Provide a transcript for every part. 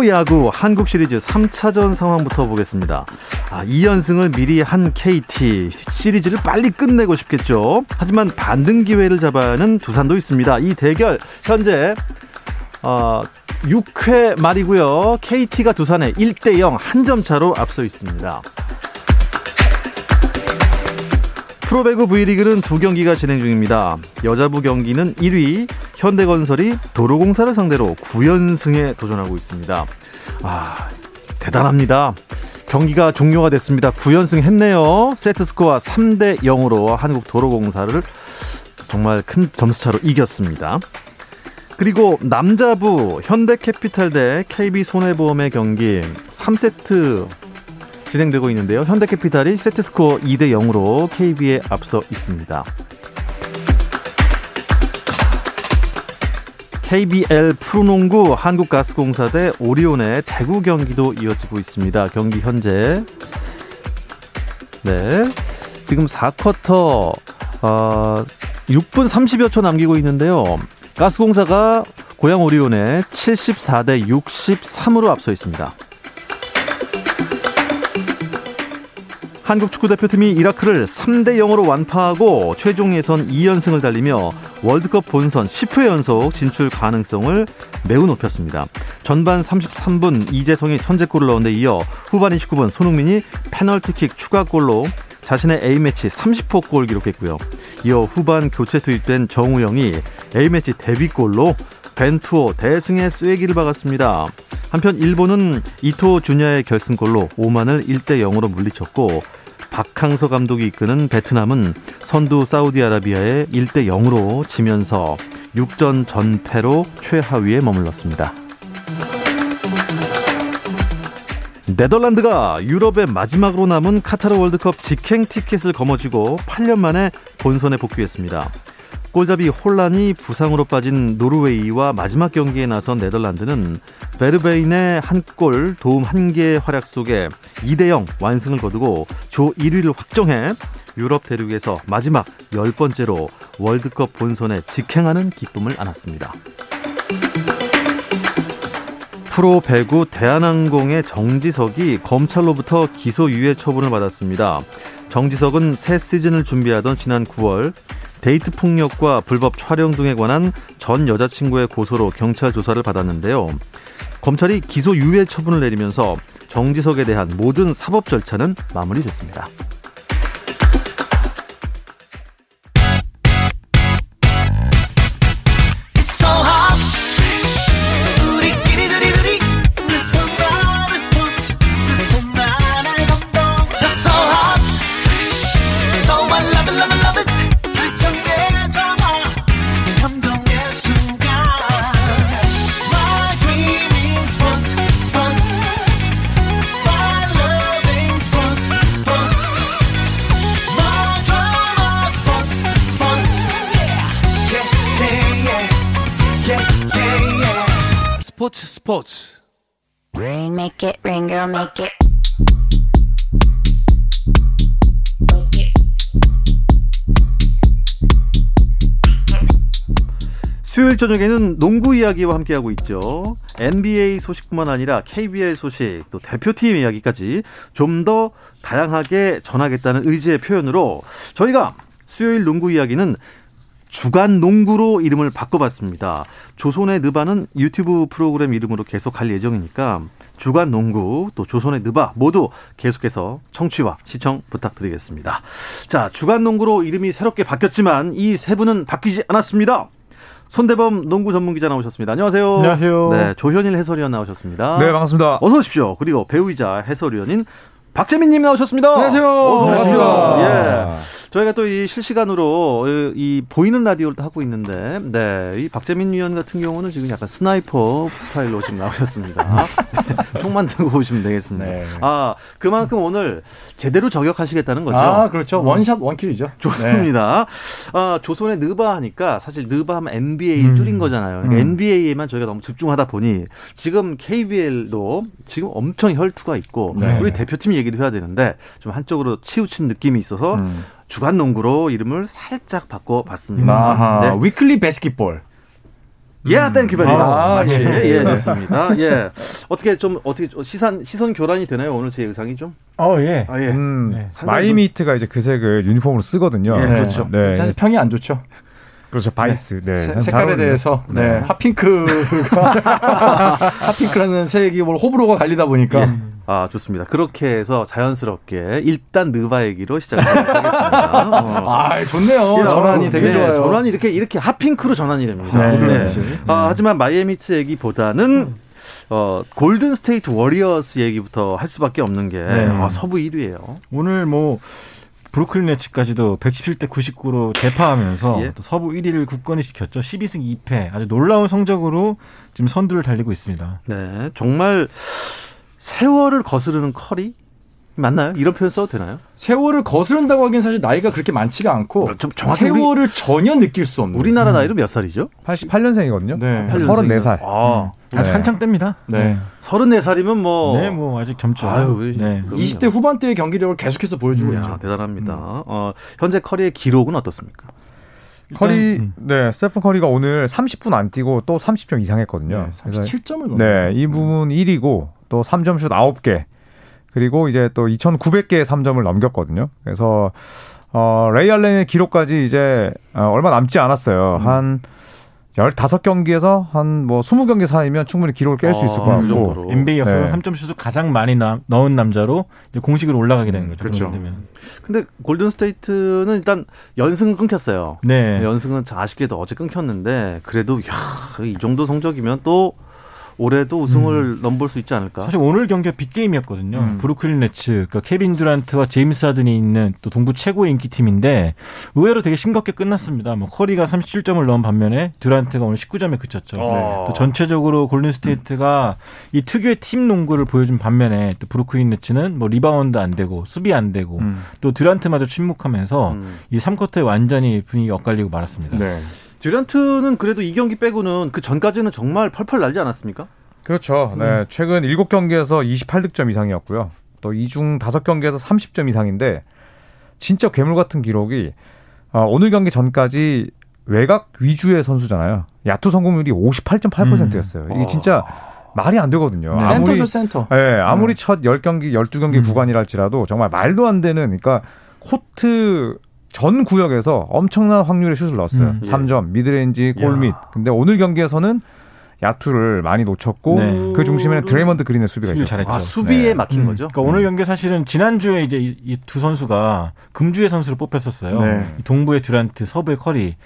프로야구 한국 시리즈 3차전 상황부터 보겠습니다. 아, 2연승을 미리 한 KT 시리즈를 빨리 끝내고 싶겠죠. 하지만 반등 기회를 잡아야 하는 두산도 있습니다. 이 대결 현재 어, 6회 말이고요. KT가 두산에 1대 0 한 점 차로 앞서 있습니다. 프로배구 V리그는 두 경기가 진행 중입니다. 여자부 경기는 1위 현대건설이 도로공사를 상대로 9연승에 도전하고 있습니다. 아, 대단합니다. 경기가 종료가 됐습니다. 9연승 했네요. 세트 스코어 3대 0으로 한국 도로공사를 정말 큰 점수차로 이겼습니다. 그리고 남자부 현대캐피탈 대 KB손해보험의 경기 3세트 진행되고 있는데요. 현대캐피탈이 세트스코어 2대 0으로 KB에 앞서 있습니다. KBL 프로농구 한국가스공사 대 오리온의 대구 경기도 이어지고 있습니다. 경기 현재 네 지금 4쿼터 어, 6분 30여 초 남기고 있는데요. 가스공사가 고양 오리온에 74대 63으로 앞서 있습니다. 한국 축구대표팀이 이라크를 3대 0으로 완파하고 최종 예선 2연승을 달리며 월드컵 본선 10회 연속 진출 가능성을 매우 높였습니다. 전반 33분 이재성이 선제골을 넣은 데 이어 후반 29분 손흥민이 페널티킥 추가골로 자신의 A매치 30호 골 기록했고요. 이어 후반 교체 투입된 정우영이 A매치 데뷔골로 벤투어 대승의 쐐기를 박았습니다. 한편 일본은 이토 주냐의 결승골로 오만을 1대 0으로 물리쳤고 박항서 감독이 이끄는 베트남은 선두 사우디아라비아에 1대 0으로 지면서 6전 전패로 최하위에 머물렀습니다. 네덜란드가 유럽의 마지막으로 남은 카타르 월드컵 직행 티켓을 거머쥐고 8년 만에 본선에 복귀했습니다. 골잡이 혼란이 부상으로 빠진 노르웨이와 마지막 경기에 나선 네덜란드는 베르베인의 한 골 도움 한 개의 활약 속에 2대 0 완승을 거두고 조 1위를 확정해 유럽 대륙에서 마지막 열 번째로 월드컵 본선에 직행하는 기쁨을 안았습니다. 프로 배구 대한항공의 정지석이 검찰로부터 기소유예 처분을 받았습니다. 정지석은 새 시즌을 준비하던 지난 9월 데이트 폭력과 불법 촬영 등에 관한 전 여자친구의 고소로 경찰 조사를 받았는데요. 검찰이 기소 유예 처분을 내리면서 정지석에 대한 모든 사법 절차는 마무리됐습니다. 스포츠 Rain make it rain girl make it 수요일 저녁에는 농구 이야기와 함께하고 있죠. NBA 소식뿐만 아니라 KBL 소식, 또 대표팀 이야기까지 좀 더 다양하게 전하겠다는 의지의 표현으로 저희가 수요일 농구 이야기는 주간 농구로 이름을 바꿔봤습니다. 조선의 느바는 유튜브 프로그램 이름으로 계속 갈 예정이니까 주간 농구 또 조선의 느바 모두 계속해서 청취와 시청 부탁드리겠습니다. 자, 주간 농구로 이름이 새롭게 바뀌었지만 이 세 분은 바뀌지 않았습니다. 손대범 농구 전문 기자 나오셨습니다. 안녕하세요. 안녕하세요. 네, 조현일 해설위원 나오셨습니다. 네, 반갑습니다. 어서 오십시오. 그리고 배우이자 해설위원인 박재민님 나오셨습니다. 안녕하세요. 어서 오십시오. 예. 저희가 또 이 실시간으로 이, 이 보이는 라디오를 또 하고 있는데, 네, 이 박재민 위원 같은 경우는 지금 약간 sniper 스타일로 지금 나오셨습니다. 네, 총만 들고 오시면 되겠습니다. 네. 아, 그만큼 오늘 제대로 저격하시겠다는 거죠. 아, 그렇죠. one shot one kill이죠. 좋습니다. 아, 조선의 느바 하니까 사실 느바 하면 NBA 음. 줄인 거잖아요. 그러니까 NBA에만 저희가 너무 집중하다 보니 지금 KBL도 지금 엄청 혈투가 있고 네. 우리 대표팀 얘기도 해야 되는데 좀 한쪽으로 치우친 느낌이 있어서 음. 주간 농구로 이름을 살짝 바꿔봤습니다. 아하. 네. weekly basketball. 예, Thank you very 아, much 예. 예, 좋습니다. 예. 어떻게 좀 어떻게 좀 시선 시선 교란이 되나요? 오늘 제 의상이 좀? 어, 예. 아, 예. 음, 네. 마이애미 히트가 이제 그 색을 유니폼으로 쓰거든요. 예, 네. 그렇죠. 네. 사실 평이 안 좋죠. 그렇죠. Vice. 네. 세- 잘 색깔에 어울리네요. 대해서 네. 네. 핫핑크가 핫핑크라는 색이 뭘 호불호가 갈리다 보니까 예. 아, 좋습니다. 그렇게 해서 자연스럽게 일단 느바 얘기로 시작하겠습니다. 어. 아 좋네요. 야, 전환이 되게 네, 좋아요. 전환이 이렇게 이렇게 핫핑크로 전환이 됩니다. 네, 네. 그렇지. 아, 하지만 마이애미 히트 얘기보다는 어, 골든 스테이트 워리어스 얘기부터 할 수밖에 없는 게 네. 아, 서부 1위예요. 오늘 뭐 브루클린 네츠까지도 117대 99로 대파하면서 예. 또 서부 1위를 굳건히 지켰죠. 12승 2패. 아주 놀라운 성적으로 지금 선두를 달리고 있습니다. 네, 정말 세월을 거스르는 커리 맞나요? 이런 표현 써도 되나요? 세월을 거스른다고 하기엔 사실 나이가 그렇게 많지가 않고 좀 정확히 우리- 세월을 전혀 느낄 수 없는. 우리나라 나이로 몇 살이죠? 88년생이거든요. 네. 34살. 아, 아직 네. 한창 때입니다. 네. 34살이면 뭐 네, 뭐 아직 젊죠. 아유, 네. 그럼요. 20대 후반대의 경기력을 계속해서 보여주고 이야, 있죠. 대단합니다. 어, 현재 커리의 기록은 어떻습니까? 커리 음. 네 스테픈 커리가 오늘 30분 안 뛰고 또 30점 이상 했거든요. 네, 그래서 37점을 넣었네요. 네, 이 부분 1위고 또 3점 슛 9개. 그리고 이제 또 2,900개의 3점을 넘겼거든요. 그래서 어 레이 알렌의 기록까지 이제 어, 얼마 남지 않았어요. 음. 한 15경기에서 한뭐 20경기 사이면 충분히 기록을 깰 수 있을 것 아, 그 같고. 정도로. NBA 역사로 네. 3점 슛을 가장 많이 나- 넣은 남자로 이제 공식으로 올라가게 되는 거죠. 그렇죠. 되면. 근데 골든 스테이트는 일단 연승은 끊겼어요. 네. 연승은 참 아쉽게도 어제 끊겼는데 그래도 야, 이 정도 성적이면 또 올해도 우승을 넘볼 수 있지 않을까? 사실 오늘 경기가 빅게임이었거든요. 음. 브루클린 네츠, 그러니까 케빈 듀란트와 제임스 하든이 있는 또 동부 최고의 인기팀인데 의외로 되게 싱겁게 끝났습니다. 뭐 커리가 37점을 넣은 반면에 듀란트가 오늘 19점에 그쳤죠. 어. 또 전체적으로 골든 스테이트가 이 특유의 팀 농구를 보여준 반면에 또 브루클린 네츠는 뭐 리바운드 안 되고 수비 안 되고 음. 또 듀란트마저 침묵하면서 음. 이 3쿼터에 완전히 분위기 엇갈리고 말았습니다. 네. 듀란트는 그래도 이 경기 빼고는 그 전까지는 정말 펄펄 날지 않았습니까? 그렇죠. 네, 최근 7경기에서 28득점 이상이었고요. 또 이중 5경기에서 30점 이상인데 진짜 괴물 같은 기록이 어, 오늘 경기 전까지 외곽 위주의 선수잖아요. 야투 성공률이 58.8%였어요. 이게 진짜 말이 안 되거든요. 아무리 센터죠 센터. 예, 아무리 첫 10경기, 12경기 구간이랄지라도 정말 말도 안 되는 그러니까 코트 전 구역에서 엄청난 확률의 슛을 넣었어요. 음. 3점, mid-range, 골밑. 근데 오늘 경기에서는 야투를 많이 놓쳤고 네. 그 중심에는 드레이먼드 그린의 수비가. 잘했죠. 아, 수비에 네. 막힌 음. 거죠. 그러니까 오늘 경기 사실은 지난주에 이제 이 두 선수가 금주의 선수로 뽑혔었어요. 네. 이 동부의 듀란트, 서부의 커리.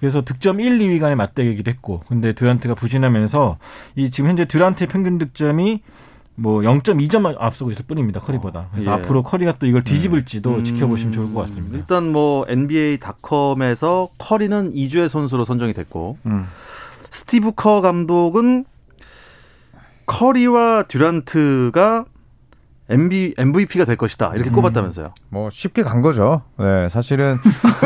그래서 득점 1, 2위 간의 맞대결이기도 했고, 근데 듀란트가 부진하면서 이 지금 현재 듀란트의 평균 득점이 뭐 0.2점 앞서고 있을 뿐입니다. 커리보다. 그래서 예. 앞으로 커리가 또 이걸 뒤집을지도 음, 지켜보시면 좋을 것 같습니다. 일단 뭐 NBA.com에서 커리는 이 주의 선수로 선정이 됐고 음. 스티브 커 감독은 커리와 듀란트가 MB, MVP가 될 것이다 이렇게 꼽았다면서요. 뭐 쉽게 간 거죠. 네, 사실은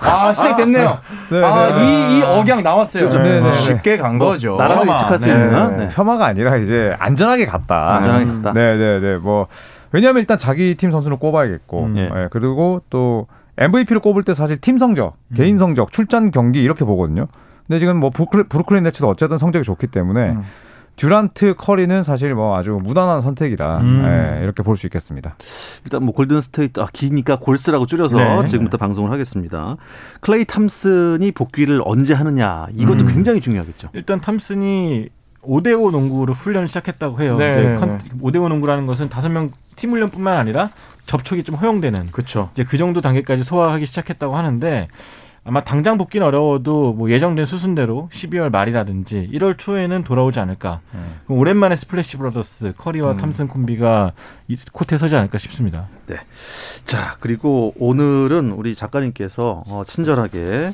아 시작됐네요. 네, 아, 네. 이, 이 억양 나왔어요. 그죠. 네, 네, 네. 쉽게 간 거죠. 나라도. 예측할 수 네. 있는. 네. 폄하가 아니라 이제 안전하게 갔다. 안전하게 갔다. 네, 네, 네. 뭐 왜냐하면 일단 자기 팀 선수를 꼽아야겠고, 음. 예. 예, 그리고 또 MVP를 꼽을 때 사실 팀 성적, 개인 성적, 출전 경기 이렇게 보거든요. 근데 지금 뭐 브루클린, 브루클린 네츠도 어쨌든 성적이 좋기 때문에 음. 듀란트, 커리는 사실 뭐 아주 무난한 선택이다. 음. 예, 이렇게 볼 수 있겠습니다. 일단 뭐 골든 스테이트 아 기니까 골스라고 줄여서 네. 지금부터 방송을 하겠습니다. 클레이 탐슨이 복귀를 언제 하느냐 이것도 음. 굉장히 중요하겠죠. 일단 탐슨이 5대5 농구로 훈련을 시작했다고 해요. 네, 이제 네, 컨- 5대5 농구라는 것은 5명 팀 훈련뿐만 아니라 접촉이 좀 허용되는 그렇죠. 이제 그 정도 단계까지 소화하기 시작했다고 하는데 아마 당장 복귀는 어려워도 뭐 예정된 수순대로 12월 말이라든지 1월 초에는 돌아오지 않을까. 그럼 오랜만에 스플래시 브라더스 커리와 탐슨 콤비가 이 코트에 서지 않을까 싶습니다. 자, 그리고 오늘은 우리 작가님께서 어, 친절하게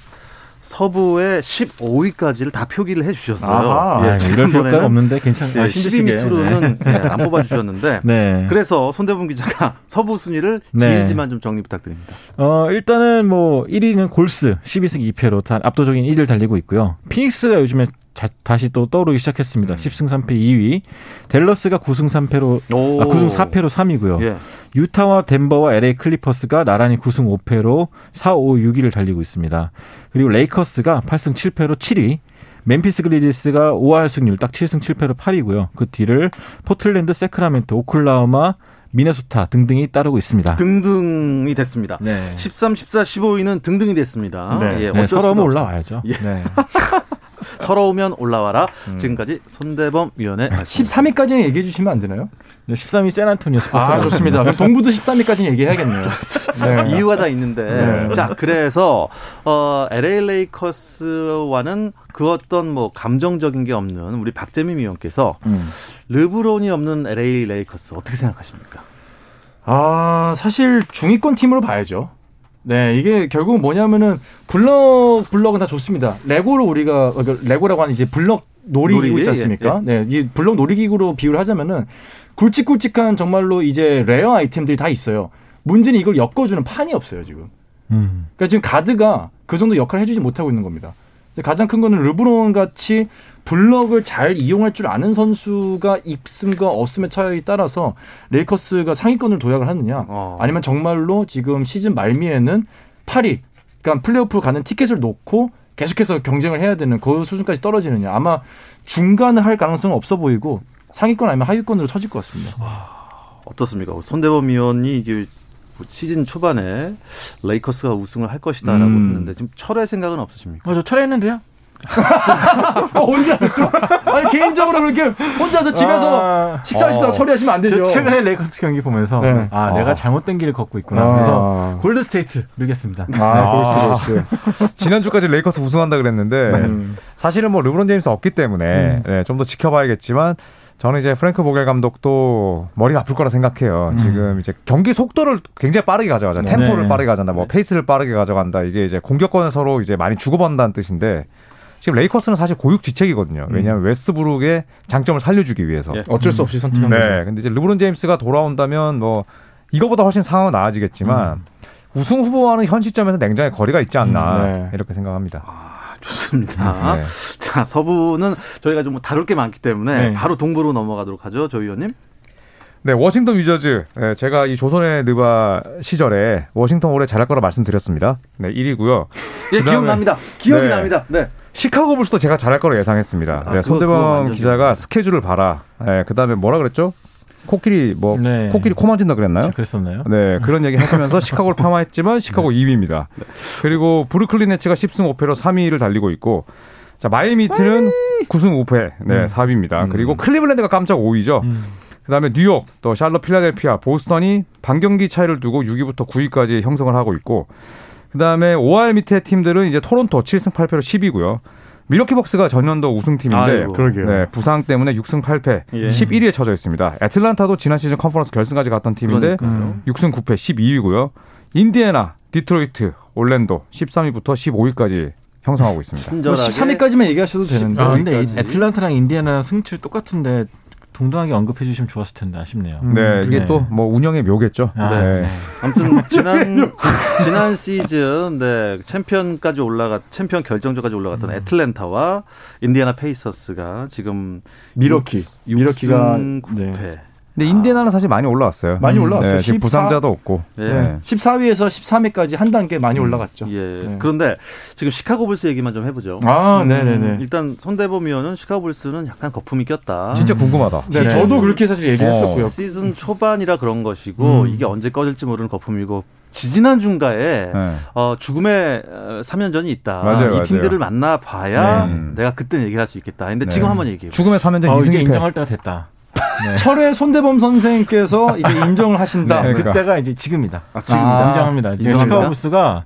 서부의 15위까지를 다 표기를 해 주셨어요. 아하. 아, 이럴 필요가 없는데 괜찮. 예, 아, 12 힘드시게. 밑으로는 네, 안 뽑아 주셨는데 네. 그래서 손대범 기자가 서부 순위를 네. 길지만 좀 정리 부탁드립니다. 어, 일단은 뭐 1위는 골스 12승 2패로 다 압도적인 1위를 달리고 있고요. 피닉스가 요즘에 자- 다시 또 떠오르기 시작했습니다. 음. 10승 3패 2위. 댈러스가 9승 3패로 오. 아, 9승 4패로 3위고요. 예. 유타와 덴버와 LA 클리퍼스가 나란히 9승 5패로 4, 5, 6위를 달리고 있습니다. 그리고 레이커스가 8승 7패로 7위. 멤피스 그리즐리스가 5할 승률 딱 7승 7패로 8위고요. 그 뒤를 포틀랜드, 세크라멘토, 오클라호마, 미네소타 등등이 따르고 있습니다. 등등이 됐습니다. 네. 13, 14, 15위는 등등이 됐습니다. 네. 예, 네, 없어. 올라와야죠. 예. 네. 서러우면 올라와라. 지금까지 손대범 위원의 말씀. 13위까지는 얘기해 주시면 안 되나요? 13위 샌안토니오 스퍼스. 아, 좋습니다. 그럼 동부도 13위까지는 얘기해야겠네요. 네. 이유가 다 있는데. 네. 자, 그래서 어 LA 레이커스와는 그 어떤 뭐 감정적인 게 없는 우리 박재민 위원께서 음. 르브론이 없는 LA 레이커스 어떻게 생각하십니까? 아, 사실 중위권 팀으로 봐야죠. 네, 이게 결국 뭐냐면은 블럭 블럭은 다 좋습니다. 레고로 우리가 어, 그 레고라고 하는 이제 블럭 놀이기구 놀이기? 있지 않습니까? 네, 이 블럭 놀이기구로 비유를 하자면은 굵직굵직한 정말로 이제 rare 아이템들이 다 있어요. 문제는 이걸 엮어주는 판이 없어요 지금. 음. 그러니까 지금 가드가 그 정도 역할을 해주지 못하고 있는 겁니다. 가장 큰 거는 르브론 같이 블럭을 잘 이용할 줄 아는 선수가 있음과 없음의 차이에 따라서 레이커스가 상위권을 도약을 하느냐, 어. 아니면 정말로 지금 시즌 말미에는 8위, 그러니까 플레이오프 가는 티켓을 놓고 계속해서 경쟁을 해야 되는 그 수준까지 떨어지느냐. 아마 중간을 할 가능성은 없어 보이고 상위권 아니면 하위권으로 처질 것 같습니다. 어떻습니까? 손대범 위원이 이게 시즌 초반에 레이커스가 우승을 할 것이다라고 음. 했는데 지금 철회 생각은 없으십니까? 어, 저 철회했는데요. 아, 언제 하셨죠? 아니 개인적으로 그렇게 혼자서 집에서 아, 식사하시다가 어. 철회하시면 안 되죠. 저 최근에 레이커스 경기 보면서 네. 아, 어. 내가 잘못된 길을 걷고 있구나. 아. 그래서 골드 스테이트 밀겠습니다. 아, 골스 골스. 지난주까지 레이커스 우승한다 그랬는데 음. 사실은 뭐 르브론 제임스 없기 때문에 네, 좀더 지켜봐야겠지만 저는 이제 프랭크 보겔 감독도 머리가 아플 거라 생각해요. 지금 이제 경기 속도를 굉장히 빠르게 가져가자. 네. 템포를 네. 빠르게 가져간다. 뭐 페이스를 빠르게 가져간다. 이게 이제 공격권을 서로 이제 많이 주고받는다는 뜻인데 지금 레이커스는 사실 고육지책이거든요. 왜냐하면 웨스트브룩의 장점을 살려주기 위해서. 예. 어쩔 수 없이 선택한 네. 거죠. 근데 이제 르브론 제임스가 돌아온다면 뭐 이거보다 훨씬 상황은 나아지겠지만 우승 후보와는 현 시점에서 냉정히 거리가 있지 않나 음, 네. 이렇게 생각합니다. 좋습니다. 네. 자, 서부는 저희가 좀 다룰 게 많기 때문에 네. 바로 동부로 넘어가도록 하죠, 조 의원님. 네, 워싱턴 위저즈. 네, 제가 이 조선의 느바 시절에 워싱턴 올해 잘할 거라 말씀드렸습니다. 네, 1위고요. 예, 그다음에- 기억납니다. 기억이 네. 납니다. 네. 시카고 불스도 제가 잘할 거라 예상했습니다. 아, 네, 손대범 기자가. 스케줄을 봐라. 네, 그다음에 뭐라 그랬죠? 코끼리 뭐 네. 코끼리 코 만진다 그랬나요? 그랬었나요? 네, 그런 얘기 하시면서 시카고를 폄하했지만 시카고 2위입니다. 그리고 브루클린 네츠가 10승 5패로 3위를 달리고 있고 자, 마이애미 히트는 9승 5패, 네, 4위입니다. 그리고 클리블랜드가 깜짝 5위죠. 음. 그다음에 뉴욕, 또 샬럿, 필라델피아, 보스턴이 반경기 차이를 두고 6위부터 9위까지 형성을 하고 있고 그다음에 5할 밑에 팀들은 이제 토론토 7승 8패로 10위고요. 밀워키 벅스가 전년도 우승팀인데. 그러게요. 네, 부상 때문에 6승 8패, 예. 11위에 처져 있습니다. 애틀란타도 지난 시즌 컨퍼런스 결승까지 갔던 팀인데 그러니까요. 6승 9패 12위고요. 인디애나, 디트로이트, 올랜도 13위부터 15위까지 형성하고 있습니다. 뭐 친절하게 13위까지만 얘기하셔도 되는데. 아, 근데. 애틀란타랑 인디애나 승률 똑같은데 동등하게 언급해 주시면 좋았을 텐데 아쉽네요. 네, 이게 네. 또 뭐 운영의 묘겠죠. 아, 네. 네. 아무튼 지난 지난 시즌 네 챔피언까지 올라갔 챔피언 결정전까지 올라갔던 애틀랜타와 인디애나 페이서스가 지금 밀워키. 밀워키가 9패. 네. 근데 인디애나는 사실 많이 올라왔어요. 많이 올라왔어요. 네, 지금 14 부상자도 없고. 네. 네. 14위에서 13위까지 한 단계 많이 올라갔죠. 예. 네. 그런데 지금 시카고 불스 얘기만 좀 해보죠. 아, 음, 네네네. 일단 손대범 위원은 시카고 불스는 약간 거품이 꼈다. 진짜 궁금하다. 네, 네. 저도 그렇게 사실 얘기했었고요. 시즌 초반이라 그런 것이고 음. 이게 언제 꺼질지 모르는 거품이고 지지난 중가에 네. 어, 죽음의 어, 3연전이 있다. 맞아요, 이 맞아요. 팀들을 만나 봐야 네. 내가 그때 얘기할 수 있겠다. 근데 네. 지금 한번 얘기해. 죽음의 3연전 어, 2승 이제 1패. 인정할 때가 됐다. 철회 손대범 선생께서 이제 인정을 하신다. 네, 그러니까. 그때가 이제 지금이다. 아, 지금이다. 인정합니다. 지금 인정합니다. 시카고 불스가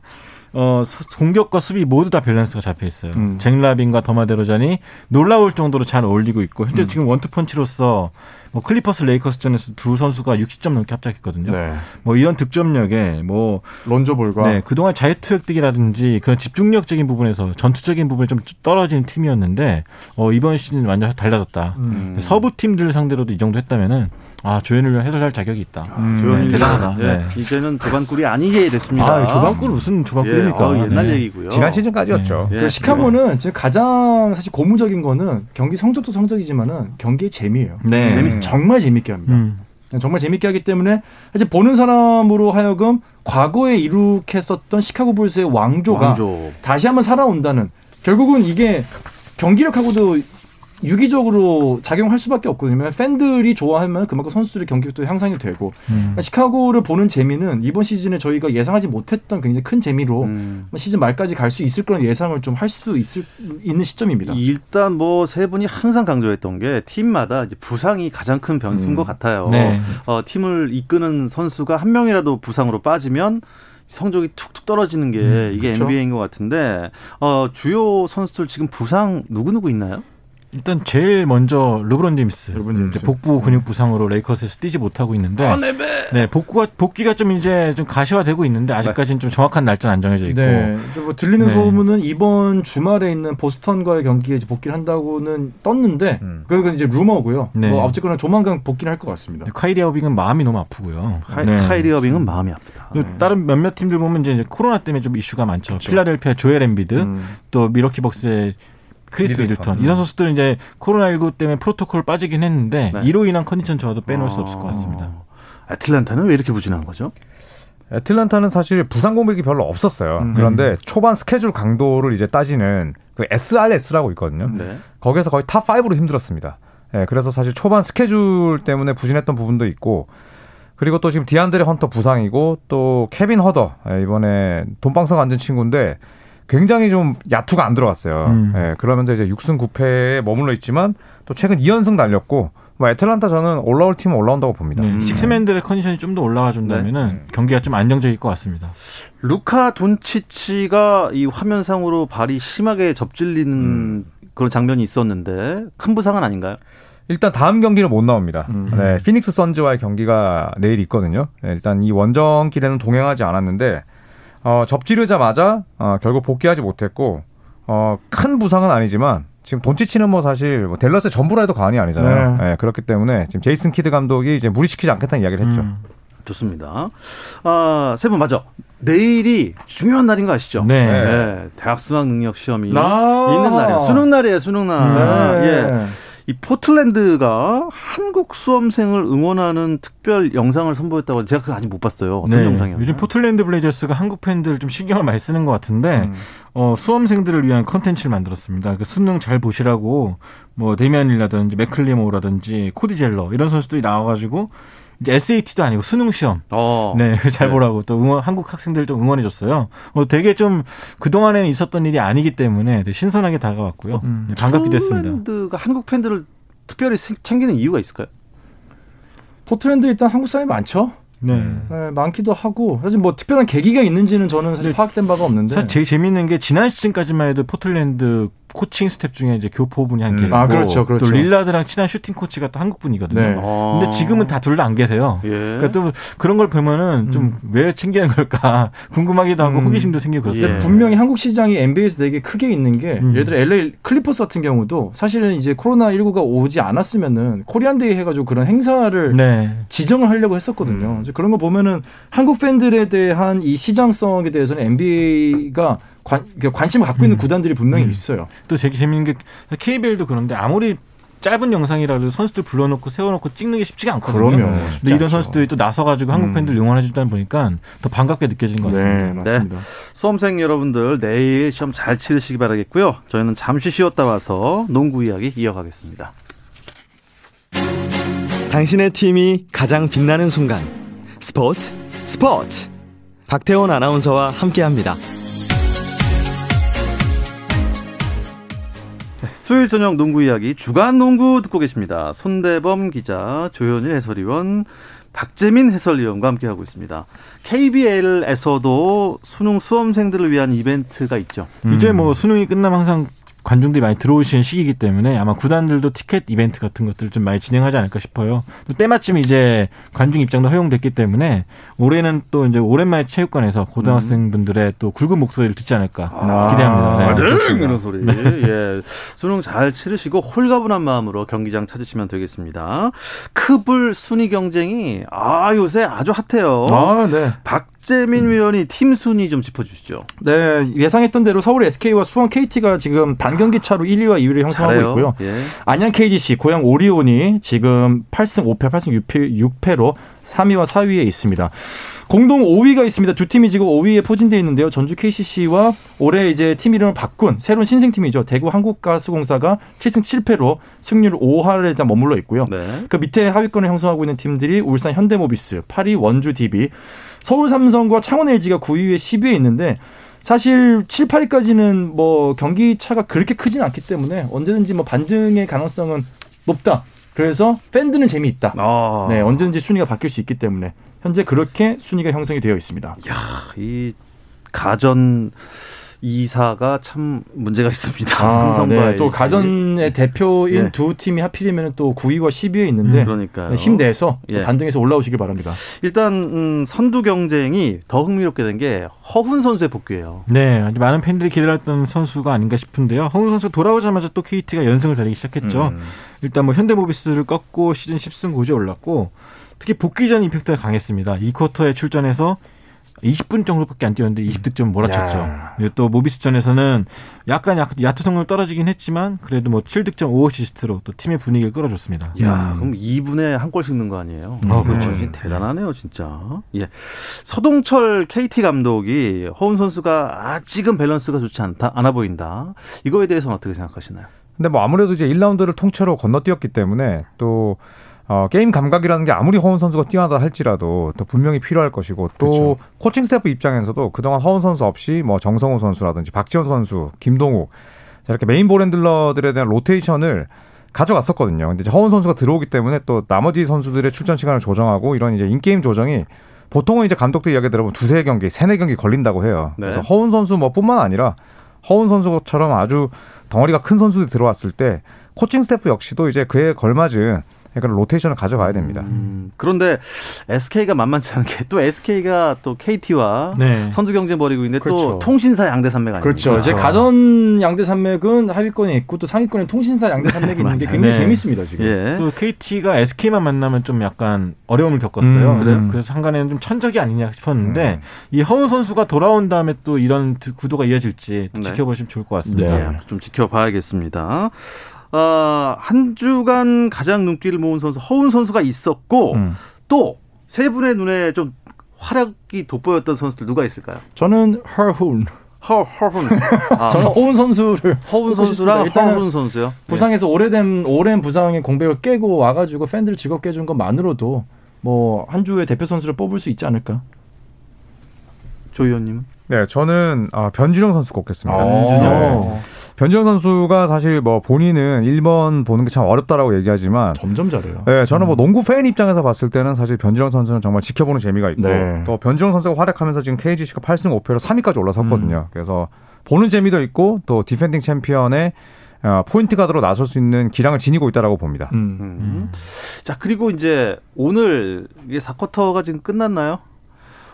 어, 서- 공격과 수비 모두 다 밸런스가 잡혀 있어요. 음. 잭라빈과 더마데로잔이 놀라울 정도로 잘 어울리고 있고 음. 현재 지금 원투펀치로서 뭐 클리퍼스 레이커스전에서 두 선수가 60점 넘게 합작했거든요. 네. 뭐 이런 득점력에 뭐 론조볼과 네, 그동안 자유투 획득이라든지 그런 집중력적인 부분에서 전투적인 부분이 좀 떨어진 팀이었는데 어, 이번 시즌 완전 달라졌다. 음. 서부 팀들 상대로도 이 정도 했다면은 아 조현일 위원 해설할 자격이 있다. 음, 조현일 네, 대단하다. 예, 네. 이제는 조반꿀이 아니게 됐습니다. 아, 조반꿀 무슨 조반꿀입니까? 예, 어, 옛날 네. 얘기고요. 지난 시즌까지였죠. 예. 그 시카고는 지금 가장 사실 고무적인 거는 경기 성적도 성적이지만은 경기의 재미예요. 네. 재미, 정말 재밌게 합니다. 음. 정말 재밌게 하기 때문에 사실 보는 사람으로 하여금 과거에 이룩했었던 시카고 불스의 왕조가 왕조. 다시 한번 살아온다는 결국은 이게 경기력하고도 유기적으로 작용할 수밖에 없거든요. 팬들이 좋아하면 그만큼 선수들의 경기력도 향상이 되고 음. 그러니까 시카고를 보는 재미는 이번 시즌에 저희가 예상하지 못했던 굉장히 큰 재미로 음. 시즌 말까지 갈 수 있을 거라는 예상을 좀 할 수 있을 있는 시점입니다. 일단 뭐 세 분이 항상 강조했던 게 팀마다 부상이 가장 큰 변수인 음. 것 같아요. 네. 어, 팀을 이끄는 선수가 한 명이라도 부상으로 빠지면 성적이 툭툭 떨어지는 게 음, 이게 그렇죠. NBA인 것 같은데 어, 주요 선수들 지금 부상 누구 누구 있나요? 일단 제일 먼저 르브론 제임스. 르브론 제임스. 복부 근육 부상으로 레이커스에서 뛰지 못하고 있는데 네, 복구가 복귀가 좀 이제 좀 가시화되고 있는데 아직까지는 좀 정확한 날짜는 안 정해져 있고 네. 이제 뭐 들리는 네. 소문은 이번 주말에 있는 보스턴과의 경기에 이제 복귀를 한다고는 떴는데 음. 그건 이제 루머고요. 네. 뭐 어쨌거나 조만간 복귀를 할 것 같습니다. 카이리 어빙은 마음이 너무 아프고요. 카이, 네. 카이리 어빙은 마음이 아프다. 그리고 다른 몇몇 팀들 보면 이제 코로나 때문에 좀 이슈가 많죠. 필라델피아 조엘 엠비드, 음. 또 밀워키 벅스의 크리스 미들턴. 미들턴. 이런 선수들은 이제 코로나19 때문에 프로토콜 빠지긴 했는데 네. 이로 인한 컨디션 저하도 빼놓을 수 없을 것 같습니다. 어, 애틀란타는 왜 이렇게 부진한 거죠? 애틀란타는 사실 부상 공백이 별로 없었어요. 음. 그런데 초반 스케줄 강도를 이제 따지는 그 SRS라고 있거든요. 네. 거기서 거의 top 5로 힘들었습니다. 예, 그래서 사실 초반 스케줄 때문에 부진했던 부분도 있고 그리고 또 지금 디안드레 헌터 부상이고 또 케빈 허더 예, 이번에 돈방석 앉은 친구인데 굉장히 좀 야투가 안 들어갔어요. 음. 예, 그러면서 이제 6승 9패에 머물러 있지만 또 최근 2연승 달렸고 뭐 애틀란타 저는 올라올 팀은 올라온다고 봅니다. 네, 식스맨들의 컨디션이 좀 더 올라와 준다면은 경기가 좀 안정적일 것 같습니다. 루카 돈치치가 이 화면상으로 발이 심하게 접질리는 음. 그런 장면이 있었는데 큰 부상은 아닌가요? 일단 다음 경기는 못 나옵니다. 음. 네, 피닉스 선즈와의 경기가 내일 있거든요. 네, 일단 이 원정길에는 동행하지 않았는데 어, 접지르자마자 어, 결국 복귀하지 못했고 어, 큰 부상은 아니지만 지금 돈치치는 뭐 사실 뭐 댈러스의 전부라 해도 과언이 아니잖아요. 네. 네, 그렇기 때문에 지금 제이슨 키드 감독이 이제 무리시키지 않겠다는 이야기를 했죠. 음. 좋습니다. 아, 세 분 맞아. 내일이 중요한 날인 거 아시죠? 네. 네, 대학 수학 능력 시험이 아. 있는 날이에요. 수능 날이에요, 수능 날. 네. 예. 이 포틀랜드가 한국 수험생을 응원하는 특별 영상을 선보였다고 제가 그거 아직 못 봤어요. 어떤 네, 영상이었나요? 요즘 포틀랜드 블레이저스가 한국 팬들 좀 신경을 많이 쓰는 것 같은데 음. 어, 수험생들을 위한 컨텐츠를 만들었습니다. 그 수능 잘 보시라고 뭐 데미안이라든지 맥클레모어라든지 코디 젤러 이런 선수들이 나와가지고 이제 SAT도 아니고 수능 시험 어. 네, 잘 네. 보라고 또 응원, 한국 학생들도 응원해 줬어요. 어, 되게 좀 그 동안에는 있었던 일이 아니기 때문에 신선하게 다가왔고요. 음. 네, 반갑기도 했습니다. 포틀랜드가 한국 팬들을 특별히 생- 챙기는 이유가 있을까요? 포틀랜드 일단 한국 사람이 많죠. 네. 네, 많기도 하고 사실 뭐 특별한 계기가 있는지는 저는 사실 네. 파악된 바가 없는데. 사실 제일 재밌는 게 지난 시즌까지만 해도 포틀랜드 코칭 스텝 중에 이제 교포분이 한 음. 계시고 아, 그렇죠, 그렇죠. 또 릴라드랑 친한 슈팅 코치가 또 한국 분이거든요. 네. 어. 근데 지금은 다 둘 다 안 계세요. 예. 그러니까 또 그런 걸 보면은 좀 왜 챙기는 걸까 궁금하기도 하고 음. 호기심도 생기고 근데 그렇습니다. 예. 분명히 한국 시장이 NBA에서 되게 크게 있는 게 음. 예를 들어 LA 클리퍼스 같은 경우도 사실은 이제 코로나 19가 오지 않았으면은 Korean Day 해가지고 그런 행사를 네. 지정을 하려고 했었거든요. 그래서 그런 거 보면은 한국 팬들에 대한 이 시장성에 대해서는 NBA가 관, 그러니까 관심을 갖고 있는 음. 구단들이 분명히 음. 있어요. 또 되게 재밌는 게 KBL도 그런데 아무리 짧은 영상이라도 선수들 불러놓고 세워놓고 찍는 게 쉽지가 않거든요. 그럼요. 근데 이런 않죠. 선수들이 또 나서가지고 한국 음. 팬들 응원해 주다 보니까 더 반갑게 느껴지는 것 같습니다. 네, 맞습니다. 수험생 여러분들 내일 시험 잘 치르시기 바라겠고요. 저희는 잠시 쉬었다 와서 농구 이야기 이어가겠습니다. 당신의 팀이 가장 빛나는 순간 스포츠 스포츠 박태원 아나운서와 함께합니다. 수요일 저녁 농구 이야기 주간 농구 듣고 계십니다. 손대범 기자, 조현일 해설위원, 박재민 해설위원과 함께하고 있습니다. KBL에서도 수능 수험생들을 위한 이벤트가 있죠. 이제 뭐 수능이 끝나면 항상 관중들이 많이 들어오시는 시기이기 때문에 아마 구단들도 티켓 이벤트 같은 것들을 좀 많이 진행하지 않을까 싶어요. 또 때마침 이제 관중 입장도 허용됐기 때문에 올해는 또 이제 오랜만에 체육관에서 고등학생분들의 또 굵은 목소리를 듣지 않을까 기대합니다. 네. 아, 네. 이런 소리. 예. 수능 잘 치르시고 홀가분한 마음으로 경기장 찾으시면 되겠습니다. 크불 순위 경쟁이 아 요새 아주 핫해요. 아, 네. 박재민 위원이 팀 순위 좀 짚어주시죠. 네, 예상했던 대로 서울 SK와 수원 KT가 지금 반경기 차로 1, 2와 2위를 형성하고 잘해요. 있고요. 예. 안양 KGC, 고양 오리온이 지금 8승 5패, 8승 6패, 6패로 3위와 4위에 있습니다. 공동 5위가 있습니다. 두 팀이 지금 5위에 포진되어 있는데요. 전주 KCC와 올해 이제 팀 이름을 바꾼 새로운 신생팀이죠. 대구 한국가스공사가 7승 7패로 승률 5할에 일단 머물러 있고요. 네. 그 밑에 하위권을 형성하고 있는 팀들이 울산 현대모비스, 파리 원주 DB, 서울 삼성과 창원 LG가 9위에 10위에 있는데 사실 7, 8위까지는 뭐 경기 차가 그렇게 크진 않기 때문에 언제든지 뭐 반등의 가능성은 높다. 그래서 팬들은 재미있다. 아. 네, 언제든지 순위가 바뀔 수 있기 때문에 현재 그렇게 순위가 형성이 되어 있습니다. 야, 이 가전 이사가 참 문제가 있습니다. 삼성과 네, 또. 가전의 대표인 예. 두 팀이 하필이면 또 9위와 10위에 있는데 음, 그러니까요. 네, 힘내서 또 예. 반등해서 올라오시길 바랍니다. 일단 음, 선두 경쟁이 더 흥미롭게 된 게 허훈 선수의 복귀예요. 네, 많은 팬들이 기다렸던 선수가 아닌가 싶은데요. 허훈 선수 돌아오자마자 또 KT가 연승을 달리기 시작했죠. 음. 일단 뭐 현대모비스를 꺾고 시즌 10승 9제 올랐고 특히 복귀 전 임팩트가 강했습니다. 이 쿼터에 출전해서 20분 정도밖에 안 뛰었는데 20득점 몰아쳤죠. 야. 그리고 또 모비스전에서는 약간 약- 야투 성능 떨어지긴 했지만 그래도 뭐 7득점 5어시스트로 또 팀의 분위기를 끌어줬습니다. 야, 그럼 2분에 한 골 씩는 거 아니에요? 아, 그렇죠. 음, 대단하네요, 진짜. 예. 서동철 KT 감독이 허훈 선수가 아직은 밸런스가 좋지 않다, 않아 보인다. 이거에 대해서는 어떻게 생각하시나요? 근데 뭐 아무래도 이제 1라운드를 통째로 건너뛰었기 때문에 또 어, 게임 감각이라는 게 아무리 허훈 선수가 뛰어나다 할지라도 또 분명히 필요할 것이고 또 그쵸. 코칭 스태프 입장에서도 그동안 허훈 선수 없이 뭐 정성우 선수라든지 박지원 선수, 김동욱 자, 이렇게 메인 ball handler들에 대한 로테이션을 가져갔었거든요. 근데 이제 허훈 선수가 들어오기 때문에 또 나머지 선수들의 출전 시간을 조정하고 이런 이제 in-game 조정이 보통은 이제 감독들 이야기 들어보면 두세 경기, 세네 경기 걸린다고 해요. 네. 그래서 허훈 선수 뭐 뿐만 아니라 허훈 선수처럼 아주 덩어리가 큰 선수들이 들어왔을 때 코칭 스태프 역시도 이제 그에 걸맞은 그런 로테이션을 가져가야 됩니다. 음, 그런데 SK가 만만치 않은 게 또 SK가 또 KT와 네. 선두 경쟁 벌이고 있는데 또 그렇죠. 통신사 양대 산맥 아닙니까? 그렇죠. 이제 가전 양대 산맥은 하위권에 있고 또 상위권에 통신사 양대 산맥이 있는 게 굉장히 네. 재밌습니다 지금. 예. 또 KT가 SK만 만나면 좀 약간 어려움을 겪었어요. 음, 그래서, 네. 그래서 상관에는 좀 천적이 아니냐 싶었는데 이 허훈 선수가 돌아온 다음에 또 이런 두- 구도가 이어질지 또 네. 지켜보시면 좋을 것 같습니다. 네. 예, 좀 지켜봐야겠습니다. 어, 한 주간 가장 눈길을 모은 선수 허훈 선수가 있었고 음. 또세 분의 눈에 좀 활약이 돋보였던 선수들 누가 있을까요? 저는 허훈. 허 허훈. 아, 저는 허, 허훈 선수를 허훈 선수랑 허훈 선수요. 부상에서 오래된 오랜 부상의 공백을 깨고 와가지고 팬들 즐겁게 해준 것만으로도 뭐 한 주의 대표 선수를 뽑을 수 있지 않을까. 조 의원님은? 네, 저는 아, 변준형 선수 꼽겠습니다. 어. 변준형 선수가 사실 뭐 본인은 1번 보는 게 참 어렵다라고 얘기하지만 점점 잘해요. 네, 저는 뭐 농구 팬 입장에서 봤을 때는 사실 변준형 선수는 정말 지켜보는 재미가 있고 네. 또 변준형 선수가 활약하면서 지금 KGC가 8승 5패로 3위까지 올라섰거든요. 그래서 보는 재미도 있고 또 디펜딩 챔피언의 어, 포인트 가드로 나설 수 있는 기량을 지니고 있다라고 봅니다. 음. 음. 자 그리고 이제 오늘 이게 4쿼터가 지금 끝났나요?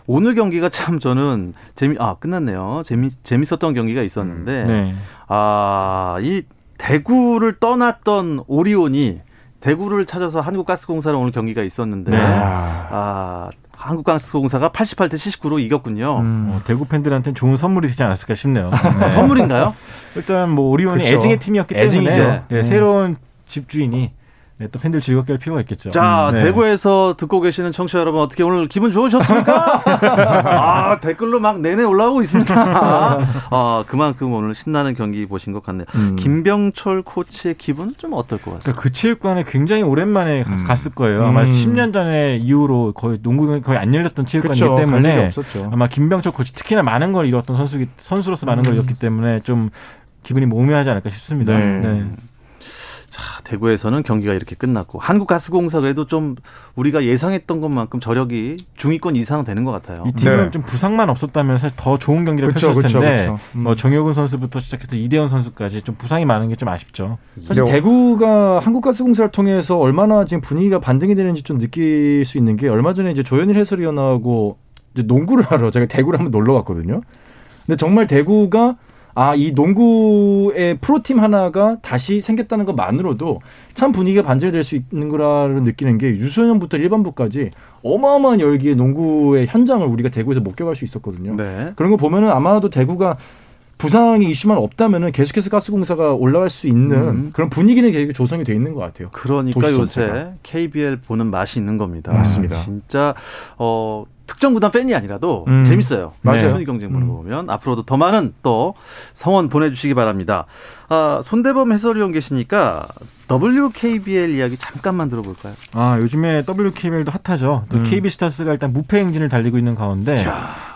오늘 경기가 참 저는 재미 아 끝났네요. 재미 재밌었던 경기가 있었는데 네. 아이 대구를 떠났던 오리온이 대구를 찾아서 한국가스공사랑 오늘 경기가 있었는데 네. 아 한국가스공사가 88대 79로 이겼군요. 음. 어, 대구 팬들한테는 좋은 선물이 되지 않았을까 싶네요. 네. 선물인가요? 일단 뭐 오리온이 그쵸. 애증의 팀이었기 때문에 애증이죠. 네, 음. 새로운 집주인이 네, 또 팬들 즐겁게 할 필요가 있겠죠. 자, 음, 네. 대구에서 듣고 계시는 청취자 여러분 어떻게 오늘 기분 좋으셨습니까? 아, 댓글로 막 내내 올라오고 있습니다. 아, 그만큼 오늘 신나는 경기 보신 것 같네요. 음. 김병철 코치의 기분은 좀 어떨 것 같습니다. 그러니까 그 체육관에 굉장히 오랜만에 가- 갔을 거예요. 아마 음. 10년 전에 이후로 거의 농구가 거의 안 열렸던 체육관이기 그쵸. 때문에 없었죠. 아마 김병철 코치 특히나 많은 걸 이뤘던 선수 선수로서 많은 걸 음. 이뤘기 때문에 좀 기분이 모묘하지 않을까 싶습니다. 네. 네. 자, 대구에서는 경기가 이렇게 끝났고 한국가스공사 그래도 좀 우리가 예상했던 것만큼 저력이 중위권 이상 되는 것 같아요. 이 팀은 네. 좀 부상만 없었다면 사실 더 좋은 경기를 그쵸, 펼쳤을 그쵸, 텐데 그쵸. 음. 뭐 정효근 선수부터 시작해서 이대현 선수까지 좀 부상이 많은 게 좀 아쉽죠. 사실 네. 대구가 한국가스공사를 통해서 얼마나 지금 분위기가 반등이 되는지 좀 느낄 수 있는 게 얼마 전에 이제 조현일 해설위원하고 이제 농구를 하러 제가 대구를 한번 놀러 갔거든요. 근데 정말 대구가 아, 이 농구의 프로팀 하나가 다시 생겼다는 것만으로도 참 분위기가 반전이 될수 있는 거라는 느끼는 게 유소년부터 일반부까지 어마어마한 열기의 농구의 현장을 우리가 대구에서 목격할 수 있었거든요. 네. 그런 거 보면은 아마도 대구가 부상의 이슈만 없다면은 계속해서 가스공사가 올라갈 수 있는 음. 그런 분위기는 계속 조성이 돼 있는 것 같아요. 그러니까 요새. KBL 보는 맛이 있는 겁니다. 맞습니다. 진짜 어 특정 구단 팬이 아니라도 음. 재밌어요. 맞아요. 순위 경쟁 보는 음. 거 보면 앞으로도 더 많은 또 성원 보내주시기 바랍니다. 아, 손대범 해설위원 계시니까 WKBL 이야기 잠깐만 들어볼까요? 아 요즘에 WKBL도 핫하죠. 또 음. KB스타스가 일단 무패 행진을 달리고 있는 가운데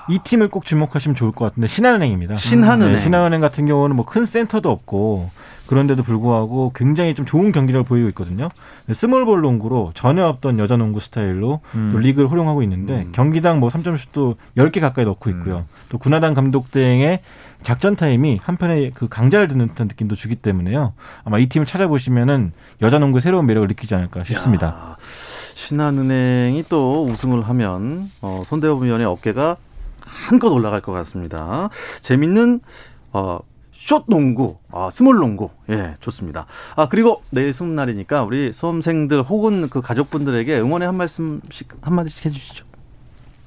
이 팀을 꼭 주목하시면 좋을 것 같은데 신한은행입니다. 신한은행. 네, 신한은행 같은 경우는 뭐 큰 센터도 없고 그런데도 불구하고 굉장히 좀 좋은 경기력을 보이고 있거든요. small ball 농구로 전혀 없던 여자 농구 스타일로 또 리그를 활용하고 있는데 경기당 뭐 3점슛도 10개 가까이 넣고 있고요. 또 구나단 감독 대행의 작전 타임이 한 편의 그 강좌를 듣는 듯한 느낌도 주기 때문에요. 아마 이 팀을 찾아보시면은 여자 농구의 새로운 매력을 느끼지 않을까 싶습니다. 야, 신한은행이 또 우승을 하면 어, 손대범 위원의 어깨가 한껏 올라갈 것 같습니다. 재밌는 어, 숏 농구, 아, small 농구, 예, 좋습니다. 아 그리고 내일 수능 날이니까 우리 수험생들 혹은 그 가족분들에게 응원의 한 말씀씩 한 마디씩 해주시죠.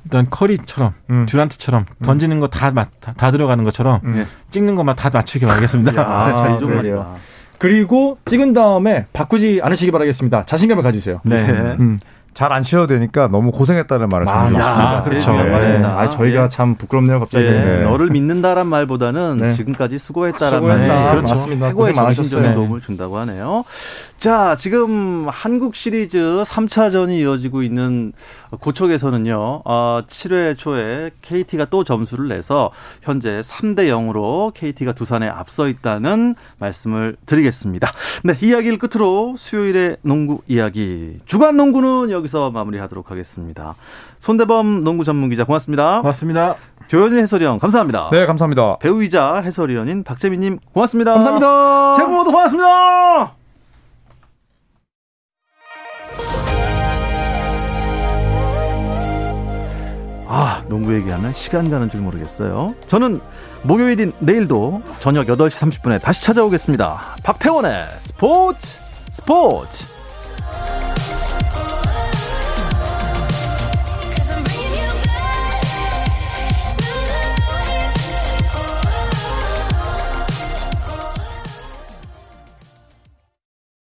일단 커리처럼 음. 듀란트처럼 던지는 거 다다 들어가는 것처럼 음. 찍는 것만 다 맞추길 바라겠습니다. 아. 그리고 찍은 다음에 바꾸지 않으시기 바라겠습니다. 자신감을 가지세요. 네. 네. 음. 잘 안 쉬어도 되니까 너무 고생했다는 말을 아, 전해주고 야, 싶습니다. 아, 그렇죠. 네. 아, 저희가 예. 참 부끄럽네요, 갑자기. 예, 네. 너를 믿는다란 말보다는 네. 지금까지 수고했다라는 수고했다. 말이 그렇죠. 맞습니다. 최고의 정신적인 많으셨어요. 도움을 준다고 하네요. 자, 지금 한국 시리즈 3차전이 이어지고 있는 고척에서는요, 어, 7회 초에 KT가 또 점수를 내서 현재 3대 0으로 KT가 두산에 앞서 있다는 말씀을 드리겠습니다. 네, 이야기를 끝으로 수요일의 농구 이야기. 주간 농구는 여기서 마무리하도록 하겠습니다. 손대범 농구 전문 기자 고맙습니다. 고맙습니다. 조현일 해설위원 감사합니다. 네, 감사합니다. 배우이자 해설위원인 박재민님 고맙습니다. 감사합니다. 세분 모두 고맙습니다. 아, 농구 얘기하면 시간 가는 줄 모르겠어요. 저는 목요일인 내일도 저녁 8시 30분에 다시 찾아오겠습니다. 박태원의 스포츠 스포츠.